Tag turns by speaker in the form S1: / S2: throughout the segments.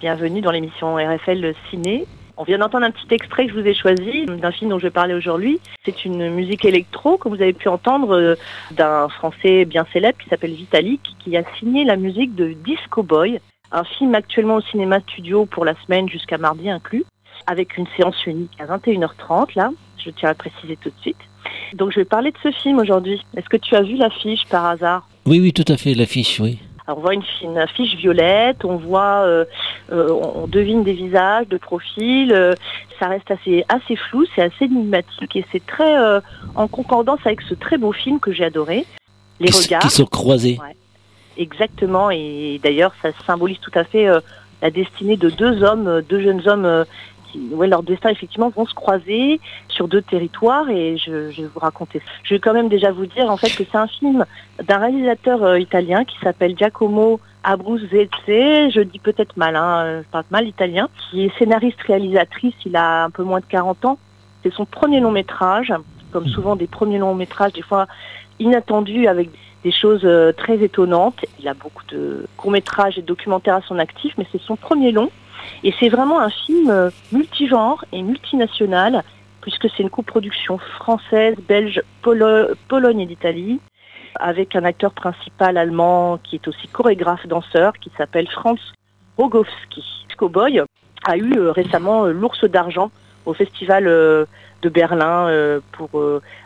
S1: bienvenue dans l'émission RFL Ciné. On vient d'entendre un petit extrait que je vous ai choisi d'un film dont je vais parler aujourd'hui. C'est une musique électro, comme vous avez pu entendre, euh, d'un Français bien célèbre qui s'appelle Vitalik, qui a signé la musique de Disco Boy, un film actuellement au cinéma studio pour la semaine jusqu'à mardi inclus, avec une séance unique à 21h30, là, je tiens à préciser tout de suite. Donc je vais parler de ce film aujourd'hui. Est-ce que tu as vu l'affiche par hasard?
S2: Oui, oui, tout à fait, l'affiche, oui
S1: on voit une, affiche violette, on voit, euh, euh, on devine des visages, de profils. Euh, ça reste assez, assez flou, c'est assez énigmatique et c'est très en concordance avec ce très beau film que j'ai adoré.
S2: Les regards. Qui sont croisés.
S1: exactement, et d'ailleurs ça symbolise tout à fait la destinée de deux hommes, deux jeunes hommes ouais, leur destin effectivement vont se croiser sur deux territoires et je, vais vous raconter. Je vais quand même déjà vous dire en fait que c'est un film d'un réalisateur euh, italien qui s'appelle Giacomo Abruzzese, je dis peut-être mal, hein, je parle mal italien, qui est scénariste réalisatrice, il a un peu moins de 40 ans. C'est son premier long métrage, comme hmm. souvent des premiers longs métrages, des fois inattendus avec des choses euh, très étonnantes. Il a beaucoup de courts métrages et de documentaires à son actif, mais c'est son premier long. Et c'est vraiment un film euh, multigenre et multinational, puisque c'est une coproduction française, belge, Pologne et d'Italie, avec un acteur principal allemand qui est aussi chorégraphe danseur, qui s'appelle Franz Rogowski. Cowboy a eu euh, récemment euh, l'ours d'argent au festival de Berlin pour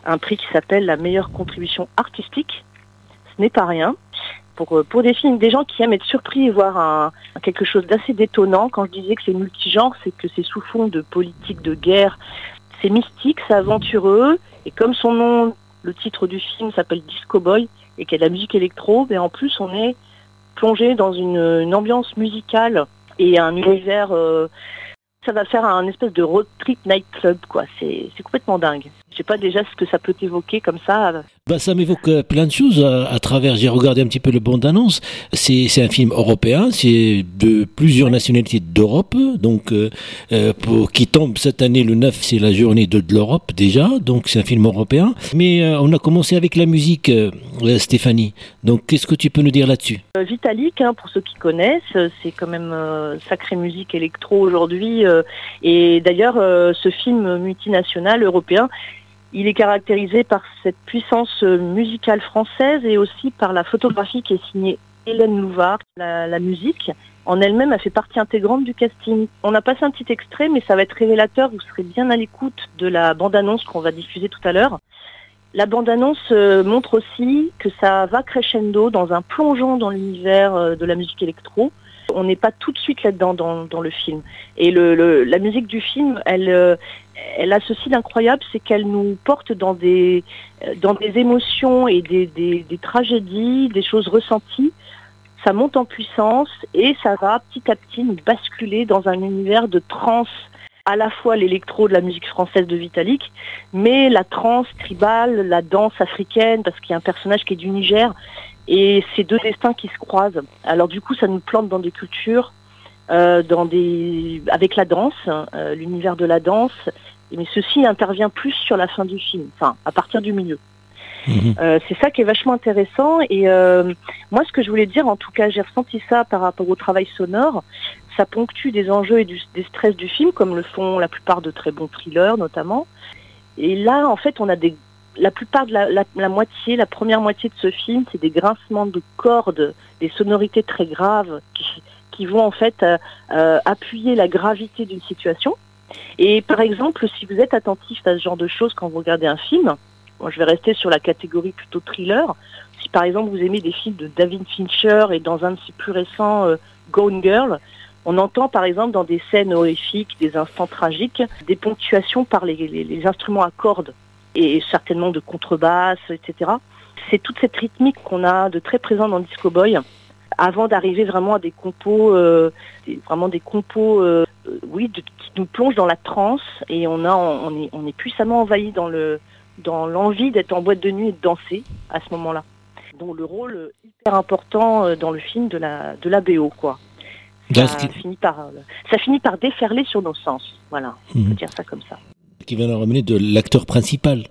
S1: un prix qui s'appelle la meilleure contribution artistique. Ce n'est pas rien pour, euh, pour des films, des gens qui aiment être surpris et voir quelque chose d'assez détonnant. Quand je disais que c'est multigenre, c'est que c'est sous fond de politique, de guerre. C'est mystique, c'est aventureux. Et comme son nom, le titre du film s'appelle Disco Boy et qu'il y a de la musique électro, mais en plus on est plongé dans une, ambiance musicale et un univers... Euh, ça va faire un espèce de road trip nightclub, quoi. C'est complètement dingue. Je sais pas déjà ce que ça peut évoquer comme ça.
S2: Bah, ça m'évoque euh, plein de choses euh, à, travers. J'ai regardé un petit peu le bande d'annonce. C'est un film européen. C'est de plusieurs nationalités d'Europe. Donc, euh, pour, qui tombe cette année le 9, c'est la journée de, l'Europe déjà. Donc, c'est un film européen. Mais on a commencé avec la musique, Stéphanie. Donc, qu'est-ce que tu peux nous dire là-dessus?
S1: Vitalik, hein, pour ceux qui connaissent, c'est quand même sacrée musique électro aujourd'hui. et d'ailleurs, ce film multinational européen il est caractérisé par cette puissance musicale française et aussi par la photographie qui est signée Hélène Louvard. La, musique en elle-même a fait partie intégrante du casting. On a passé un petit extrait, mais ça va être révélateur. Vous serez bien à l'écoute de la bande-annonce qu'on va diffuser tout à l'heure. La bande-annonce euh, montre aussi que ça va crescendo dans un plongeon dans l'univers euh, de la musique électro. On n'est pas tout de suite là-dedans dans, le film. Et la musique du film, elle, euh, elle a ceci d'incroyable, c'est qu'elle nous porte dans des, euh, émotions et des, tragédies, des choses ressenties. Ça monte en puissance et ça va petit à petit nous basculer dans un univers de trance, à la fois l'électro de la musique française de Vitalik, mais la trance tribale, la danse africaine, parce qu'il y a un personnage qui est du Niger, et ces deux destins qui se croisent. Alors du coup, ça nous plante dans des cultures dans des, avec la danse, euh, l'univers de la danse, mais ceci intervient plus sur la fin du film, enfin à partir du milieu. Mhm. Euh, c'est ça qui est vachement intéressant et moi ce que je voulais dire, en tout cas j'ai ressenti ça par rapport au travail sonore, ça ponctue des enjeux et des stress du film comme le font la plupart de très bons thrillers notamment. Et là en fait on a des la plupart de la, la, moitié, la première moitié de ce film, c'est des grincements de cordes, des sonorités très graves qui, qui vont en fait euh, euh, appuyer la gravité d'une situation. Et par exemple, si vous êtes attentif à ce genre de choses quand vous regardez un film, moi je vais rester sur la catégorie plutôt thriller. Si par exemple vous aimez des films de David Fincher et dans un de ses plus récents euh, Gone Girl, on entend par exemple dans des scènes horrifiques, des instants tragiques, des ponctuations par les, les instruments à cordes et certainement de contrebasse, etc. C'est toute cette rythmique qu'on a de très présent dans Disco Boy avant d'arriver vraiment à des compos, euh, vraiment des compos, euh, euh, oui, qui nous plongent dans la transe et on a, on est, on est puissamment envahi dans le, dans l'envie d'être en boîte de nuit et de danser à ce moment-là. Donc le rôle hyper important dans le film de la, de la BO, quoi. Ça finit par, ça finit par déferler sur nos sens. Voilà, on peut mhm. dire ça comme ça.
S2: Qui vient ramener de l'acteur principal.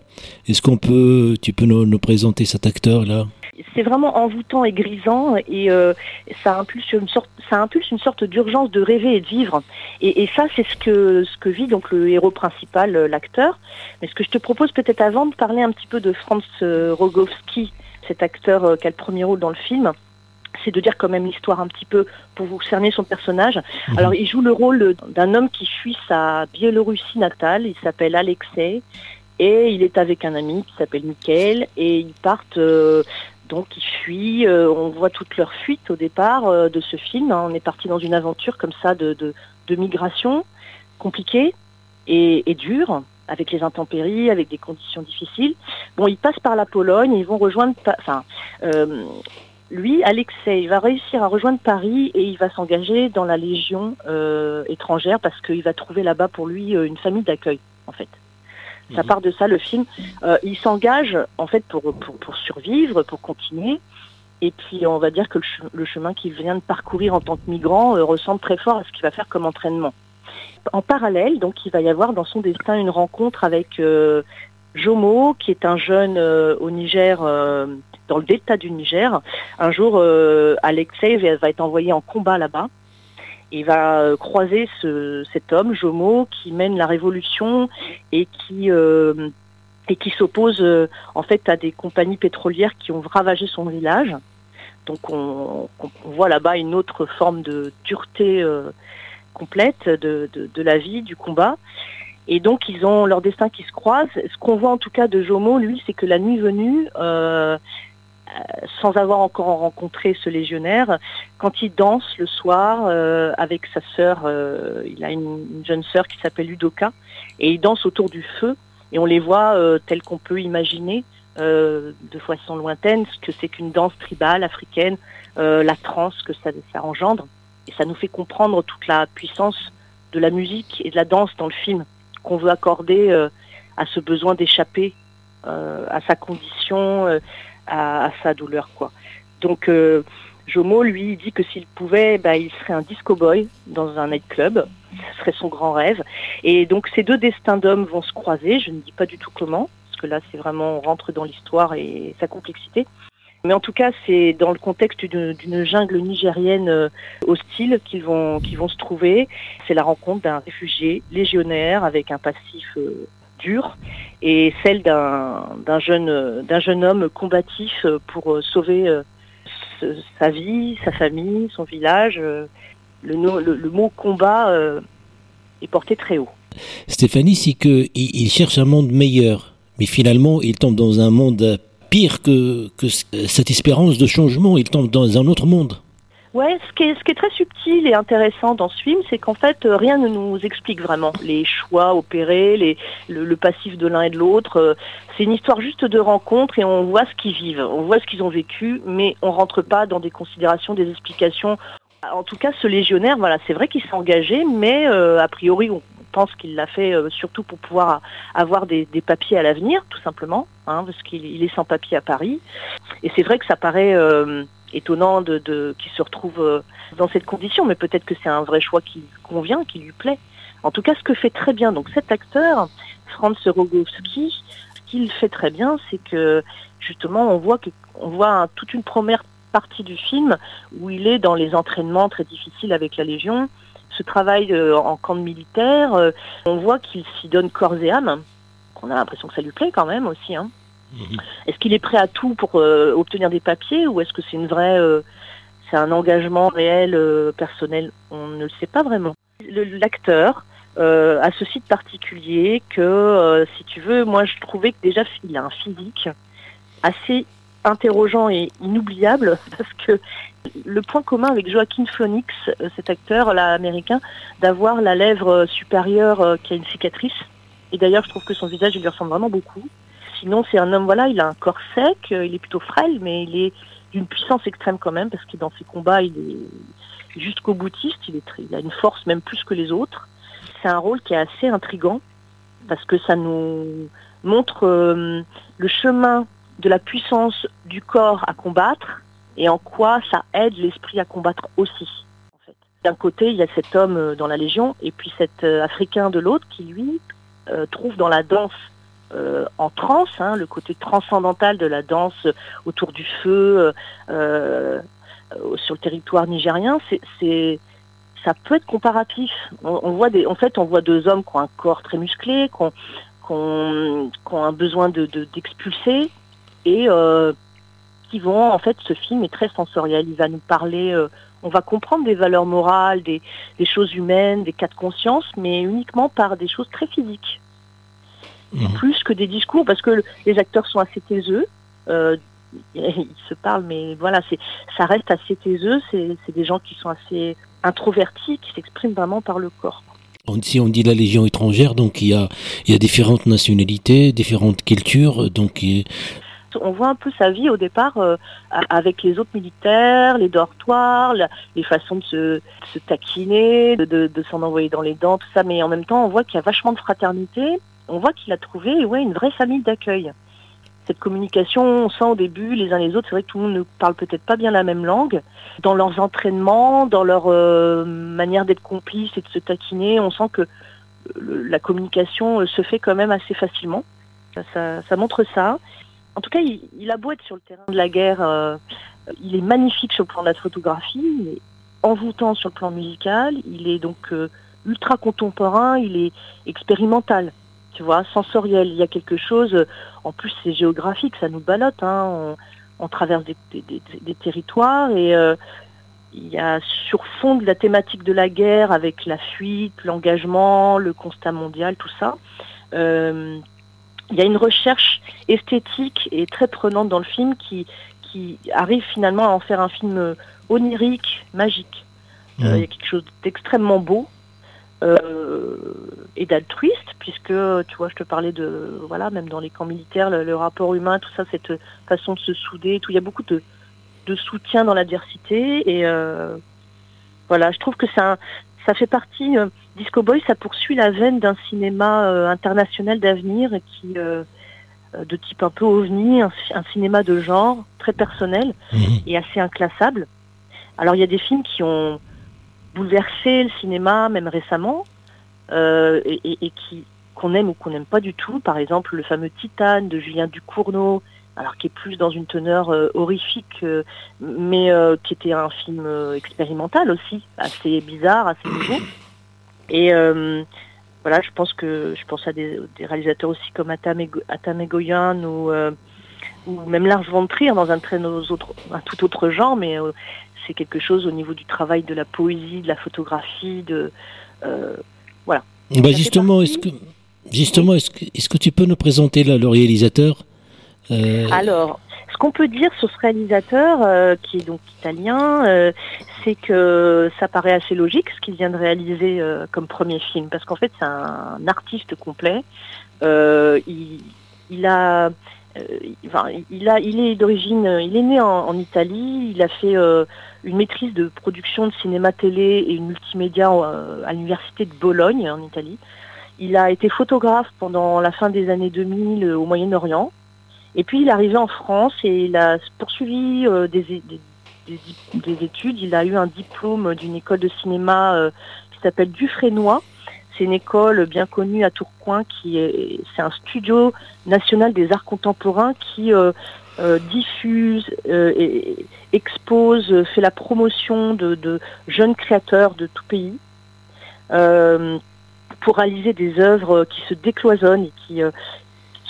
S2: Est-ce qu'on peut, tu peux nous, présenter cet acteur-là?
S1: C'est vraiment envoûtant et grisant et euh, ça impulse une sorte ça impulse une sorte d'urgence de rêver et de vivre. Et, ça c'est ce que ce que vit donc le héros principal l'acteur. Mais ce que je te propose peut-être avant de parler un petit peu de Franz Rogowski cet acteur qui a le premier rôle dans le film c'est de dire quand même l'histoire un petit peu pour vous cerner son personnage. Mhm. Alors il joue le rôle d'un homme qui fuit sa Biélorussie natale, il s'appelle Alexei, et il est avec un ami qui s'appelle Michael, et ils partent, euh, donc ils fuient, euh, on voit toute leur fuite au départ euh, de ce film, hein. on est parti dans une aventure comme ça de, de, migration compliquée et, et dure avec les intempéries, avec des conditions difficiles. Bon, ils passent par la Pologne, ils vont rejoindre, enfin, lui, Alexei, il va réussir à rejoindre Paris et il va s'engager dans la Légion euh, étrangère parce qu'il va trouver là-bas pour lui euh, une famille d'accueil, en fait. Ça mhm. part de ça, le film. Euh, il s'engage, en fait, pour, pour, survivre, pour continuer. Et puis, on va dire que le, chemin qu'il vient de parcourir en tant que migrant ressemble très fort à ce qu'il va faire comme entraînement. En parallèle, donc, il va y avoir dans son destin une rencontre avec Jomo, qui est un jeune au Niger dans le delta du Niger. Un jour, euh, Alexei va être envoyé en combat là-bas. Il va euh, croiser cet homme, Jomo, qui mène la révolution et qui euh, qui s'oppose en fait à des compagnies pétrolières qui ont ravagé son village. Donc on, voit là-bas une autre forme de dureté complète de, la vie, du combat. Et donc ils ont leur destin qui se croise. Ce qu'on voit en tout cas de Jomo, lui, c'est que la nuit venue, sans avoir encore rencontré ce légionnaire, quand il danse le soir euh, avec sa sœur, euh, il a une, jeune sœur qui s'appelle Udoka, et il danse autour du feu, et on les voit tel qu'on peut imaginer de façon lointaine ce que c'est qu'une danse tribale africaine, la transe que ça, ça engendre, et ça nous fait comprendre toute la puissance de la musique et de la danse dans le film qu'on veut accorder à ce besoin d'échapper à sa condition, à, sa douleur, quoi. Donc, euh, Jomo, lui, dit que s'il pouvait, bah, il serait un disco boy dans un nightclub. Ce serait son grand rêve. Et donc, ces deux destins d'hommes vont se croiser. Je ne dis pas du tout comment, parce que là, c'est vraiment, on rentre dans l'histoire et sa complexité. Mais en tout cas, c'est dans le contexte d'une jungle nigérienne euh, hostile qu'ils vont, qu'ils vont se trouver. C'est la rencontre d'un réfugié légionnaire avec un passif euh, et celle d'un jeune, jeune homme combatif pour sauver euh, sa vie, sa famille, son village. Le, le, mot combat euh, est porté très haut.
S2: Stéphanie, c'est qu'il il cherche un monde meilleur, mais finalement il tombe dans un monde pire que cette espérance de changement, il tombe dans un autre monde.
S1: Ouais, ce qui, est, très subtil et intéressant dans ce film, c'est qu'en fait, euh, rien ne nous explique vraiment les choix opérés, le, passif de l'un et de l'autre. Euh, c'est une histoire juste de rencontre et on voit ce qu'ils vivent, on voit ce qu'ils ont vécu, mais on rentre pas dans des considérations, des explications. En tout cas, ce légionnaire, voilà, c'est vrai qu'il s'est engagé, mais euh, a priori, on pense qu'il l'a fait surtout pour pouvoir avoir des, papiers à l'avenir, tout simplement, hein, parce qu'il est sans papier à Paris. Et c'est vrai que ça paraît étonnant de, de qu'il se retrouve euh, dans cette condition, mais peut-être que c'est un vrai choix qui convient, qui lui plaît. En tout cas, ce que fait très bien donc cet acteur, Franz Rogowski, ce qu'il fait très bien, c'est que justement on voit que on voit toute une première partie du film où il est dans les entraînements très difficiles avec la Légion, ce travail euh, en camp de militaire, euh, on voit qu'il s'y donne corps et âme. On a l'impression que ça lui plaît quand même aussi. Hein. Mhm. Est-ce qu'il est prêt à tout pour euh, obtenir des papiers ou est-ce que c'est une vraie, euh, c'est un engagement réel, euh, personnel? On ne le sait pas vraiment. L'acteur a ce site particulier que, si tu veux, moi je trouvais que déjà il a un physique assez interrogeant et inoubliable parce que le point commun avec Joaquin Phoenix, cet acteur là américain, d'avoir la lèvre supérieure qui a une cicatrice. Et d'ailleurs, je trouve que son visage il lui ressemble vraiment beaucoup sinon, c'est un homme, voilà, il a un corps sec, euh, il est plutôt frêle, mais il est d'une puissance extrême quand même, parce que dans ses combats, il est jusqu'au boutiste, il, est il a une force même plus que les autres. C'est un rôle qui est assez intrigant, parce que ça nous montre euh, le chemin de la puissance du corps à combattre, et en quoi ça aide l'esprit à combattre aussi. D'un côté, il y a cet homme euh, dans la Légion, et puis cet Africain de l'autre qui, lui, trouve dans la danse en transe, hein, le côté transcendantal de la danse autour du feu sur le territoire nigérien, c'est ça peut être comparatif. On, voit en fait, on voit deux hommes qui ont un corps très musclé, qui ont, un besoin de d'expulser et qui vont, en fait, ce film est très sensoriel. Il va nous parler on va comprendre des valeurs morales, des, choses humaines, des cas de conscience, mais uniquement par des choses très physiques. Mhm. Plus que des discours, parce que les acteurs sont assez taiseux. Euh, ils se parlent, mais voilà, ça reste assez taiseux. C'est des gens qui sont assez introvertis, qui s'expriment vraiment par le corps.
S2: Si on dit la Légion étrangère, donc il y a, il y a différentes nationalités, différentes cultures, donc
S1: on voit un peu sa vie au départ euh, avec les autres militaires, les dortoirs, les façons de se, taquiner, de, s'en envoyer dans les dents, tout ça. Mais en même temps, on voit qu'il y a vachement de fraternité. On voit qu'il a trouvé ouais, une vraie famille d'accueil. Cette communication, on sent au début les uns les autres, c'est vrai que tout le monde ne parle peut-être pas bien la même langue. Dans leurs entraînements, dans leur euh, manière d'être complice et de se taquiner, on sent que la communication euh, se fait quand même assez facilement. ça montre ça. En tout cas, il, a beau être sur le terrain de la guerre, euh, il est magnifique sur le plan de la photographie, il est envoûtant sur le plan musical, il est donc euh, ultra contemporain, il est expérimental, tu vois, sensoriel. Il y a quelque chose, en plus c'est géographique, ça nous balotte, hein, on, traverse des, territoires et euh, il y a sur fond de la thématique de la guerre avec la fuite, l'engagement, le constat mondial, tout ça il y a une recherche esthétique et très prenante dans le film qui, qui arrive finalement à en faire un film euh, onirique, magique. Euh, mmh. il y a quelque chose d'extrêmement beau euh, et d'altruiste, puisque tu vois, je te parlais de voilà, même dans les camps militaires, le, rapport humain, tout ça, cette façon de se souder, tout, il y a beaucoup de, de soutien dans l'adversité et voilà, je trouve que c'est un, ça fait partie, euh, Disco Boy, ça poursuit la veine d'un cinéma euh, international d'avenir qui, euh, de type un peu ovni, un, cinéma de genre très personnel mhm. et assez inclassable. Alors il y a des films qui ont bouleversé le cinéma, même récemment, et, qui qu'on aime ou qu'on n'aime pas du tout. Par exemple, le fameux Titane de Julien Ducournau, alors qui est plus dans une teneur euh, horrifique, euh, mais euh, qui était un film expérimental aussi, assez bizarre, assez nouveau. Et voilà, je pense que je pense à des, réalisateurs aussi comme Atame, Goyan ou, ou même Lars von Trier dans un, très autre, un tout autre genre, mais c'est quelque chose au niveau du travail de la poésie, de la photographie, de voilà.
S2: Bah justement, est-ce que justement, est-ce que, est-ce que tu peux nous présenter là, le réalisateur?
S1: Euh, Alors, ce qu'on peut dire sur ce réalisateur, euh, qui est donc italien, euh, c'est que ça paraît assez logique ce qu'il vient de réaliser comme premier film, parce qu'en fait c'est un, artiste complet. Il, est d'origine, il est né en, Italie. Il a fait une maîtrise de production de cinéma-télé et une multimédia à l'université de Bologne en Italie. Il a été photographe pendant la fin des années 2000 au Moyen-Orient. Et puis il est arrivé en France et il a poursuivi euh, des, études. Il a eu un diplôme d'une école de cinéma euh, qui s'appelle Dufresnoy. C'est une école bien connue à Tourcoing qui est, c'est un studio national des arts contemporains qui euh, diffuse, et expose, fait la promotion de, jeunes créateurs de tout pays pour réaliser des œuvres qui se décloisonnent et qui,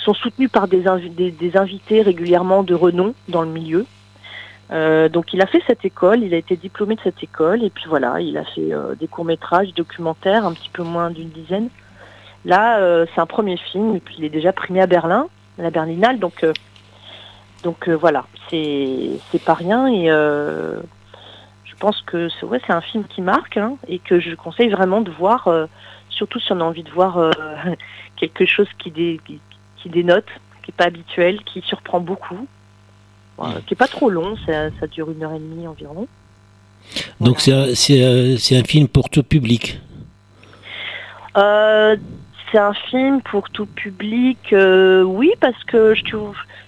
S1: sont soutenus par des, des, invités régulièrement de renom dans le milieu. Euh, donc il a fait cette école, il a été diplômé de cette école et puis voilà, il a fait euh, des courts-métrages, documentaires, un petit peu moins d'une dizaine. Là, euh, c'est un premier film et puis il est déjà primé à Berlin, à la Berlinale, donc donc voilà, c'est pas rien et je pense que c'est ouais, un film qui marque hein, et que je conseille vraiment de voir, surtout si on a envie de voir quelque chose qui, dé, dénote, qui n'est pas habituel, qui surprend beaucoup, qui n'est pas trop long, ça, dure une heure et demie environ.
S2: Donc c'est un, film pour tout public
S1: euh, C'est un film pour tout public, euh, oui, parce que je,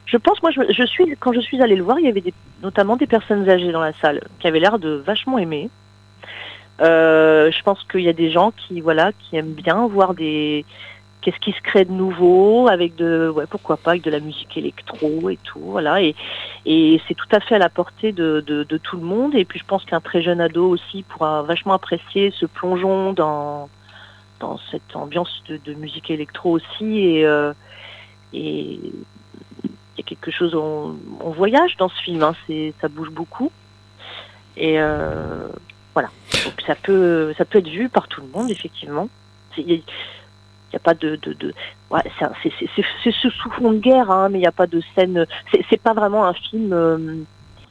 S1: je pense, moi, je, suis, quand je suis allée le voir, il y avait notamment des personnes âgées dans la salle qui avaient l'air de vachement aimer. Euh, je pense qu'il y a des gens qui, voilà, qui aiment bien voir des, qu'est-ce qui se crée de nouveau avec de, ouais, pourquoi pas avec de la musique électro et tout, voilà. Et, et c'est tout à fait à la portée de, de, tout le monde. Et puis je pense qu'un très jeune ado aussi pourra vachement apprécier ce plongeon dans dans cette ambiance de, musique électro aussi. Et euh, et il y a quelque chose, on, on voyage dans ce film, hein, c'est ça bouge beaucoup. Et euh, voilà. Donc ça peut, ça peut être vu par tout le monde, effectivement. Il n'y a, pas de. de, de ouais, c'est ce sous fond de guerre, hein, mais il n'y a pas de scène. C'est pas vraiment un film. Euh,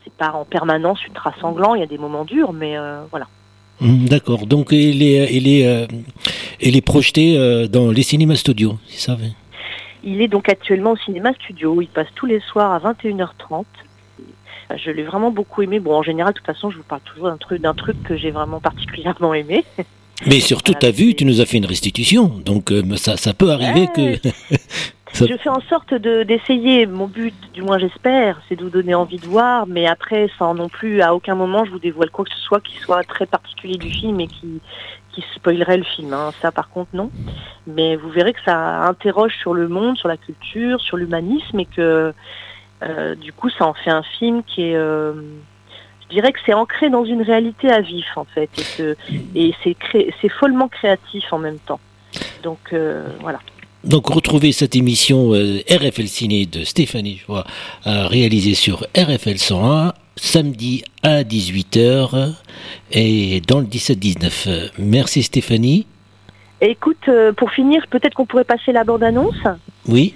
S1: c'est pas en permanence ultra sanglant. Il y a des moments durs, mais euh, voilà.
S2: Hum, d'accord. Donc il est, il est, euh, il est projeté dans les cinémas studios, c'est ça
S1: Il est donc actuellement au cinéma studio. Il passe tous les soirs à 21h30. Je l'ai vraiment beaucoup aimé. Bon, en général, de toute façon, je vous parle toujours d'un truc, d'un truc que j'ai vraiment particulièrement aimé.
S2: Mais surtout, tu as vu, tu nous as fait une restitution. Donc, euh, ça, ça peut arriver
S1: ouais. que. ça... Je fais en sorte de, d'essayer. Mon but, du moins j'espère, c'est de vous donner envie de voir. Mais après, sans non plus, à aucun moment, je vous dévoile quoi que ce soit qui soit très particulier du film et qui, qui spoilerait le film. Hein. Ça, par contre, non. Mais vous verrez que ça interroge sur le monde, sur la culture, sur l'humanisme et que euh, du coup, ça en fait un film qui est, euh, je dirais que c'est ancré dans une réalité à vif en fait, et, que, et c'est, cré, c'est follement créatif en même temps. Donc euh, voilà.
S2: Donc retrouvez cette émission euh, RFL Ciné de Stéphanie Joie euh, réalisée sur RFL 101 samedi à 18h et dans le 17-19. Merci Stéphanie.
S1: Écoute, euh, pour finir, peut-être qu'on pourrait passer la bande-annonce
S2: Oui.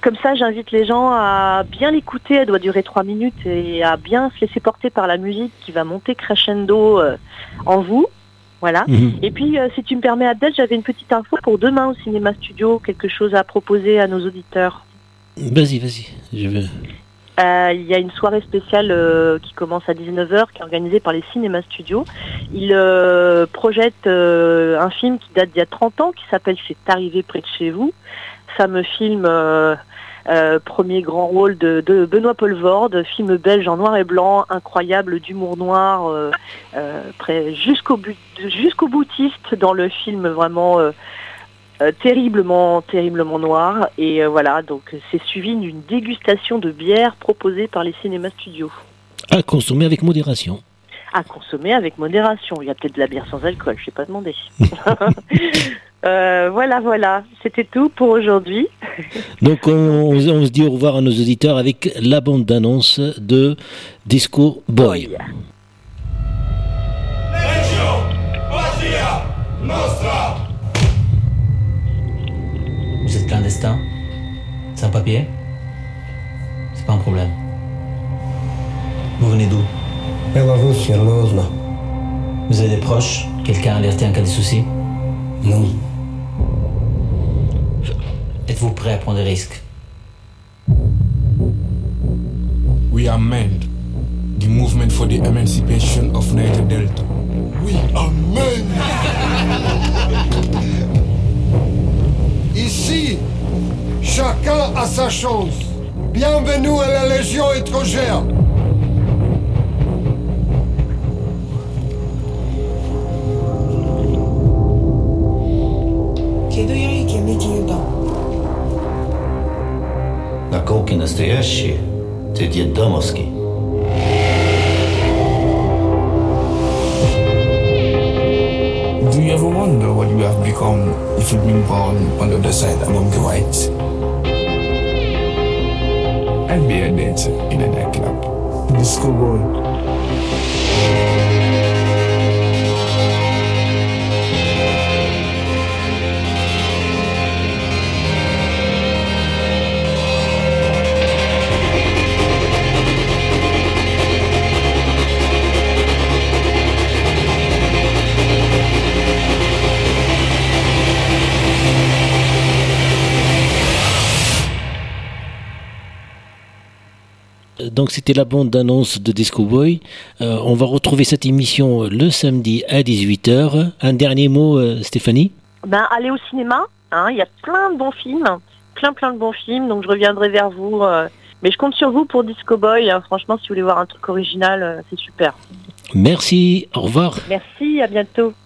S1: Comme ça, j'invite les gens à bien l'écouter. Elle doit durer trois minutes et à bien se laisser porter par la musique qui va monter crescendo euh, en vous. Voilà.
S2: Mhm.
S1: Et puis, euh, si tu me permets, Abdel, j'avais une petite info pour demain au Cinéma Studio, quelque chose à proposer à nos auditeurs?
S2: Vas-y, vas-y. Je veux.
S1: Euh, il y a une soirée spéciale euh, qui commence à 19h, qui est organisée par les Cinéma Studios. Ils projettent un film qui date d'il y a 30 ans, qui s'appelle C'est arrivé près de chez vous. Fameux film, euh, premier grand rôle de, de Benoît Poelvoorde, film belge en noir et blanc, incroyable d'humour noir, euh, euh, jusqu'au boutiste dans le film vraiment terriblement, terriblement noir. Et voilà, donc c'est suivi d'une dégustation de bière proposée par les cinémas studios.
S2: À consommer avec modération
S1: à consommer avec modération. Il y a peut-être de la bière sans alcool, je ne sais pas demander. Euh, voilà, voilà, c'était tout pour aujourd'hui.
S2: Donc on, se dit au revoir à nos auditeurs avec la bande d'annonce de Disco Boy.
S3: Vous êtes clandestin? Sans papier? C'est pas un problème. Vous venez d'où? Vous avez des proches Quelqu'un alerté en cas de souci?
S4: Ну,
S3: Êtes-vous prêt à prendre des risques?
S5: We are MEND, the movement for the emancipation of Niger Delta.
S6: Oui, Amen. Ici, chacun a sa chance. Bienvenue à la Légion étrangère.
S7: Наколки настоящие, ты детдомовский.
S8: Do you ever wonder what you have become if you'd been born on the other side among the whites? I'd be a dancer in a nightclub. Disco boy.
S2: Donc c'était la bande d'annonce de Disco Boy. Euh, on va retrouver cette émission le samedi à 18h. Un dernier mot, euh, Stéphanie?
S1: Ben, allez au cinéma, hein, il y a plein de bons films, plein plein de bons films, donc je reviendrai vers vous. euh, mais je compte sur vous pour Disco Boy, hein, franchement, si vous voulez voir un truc original, euh, c'est super.
S2: Merci, au revoir.
S1: Merci, à bientôt.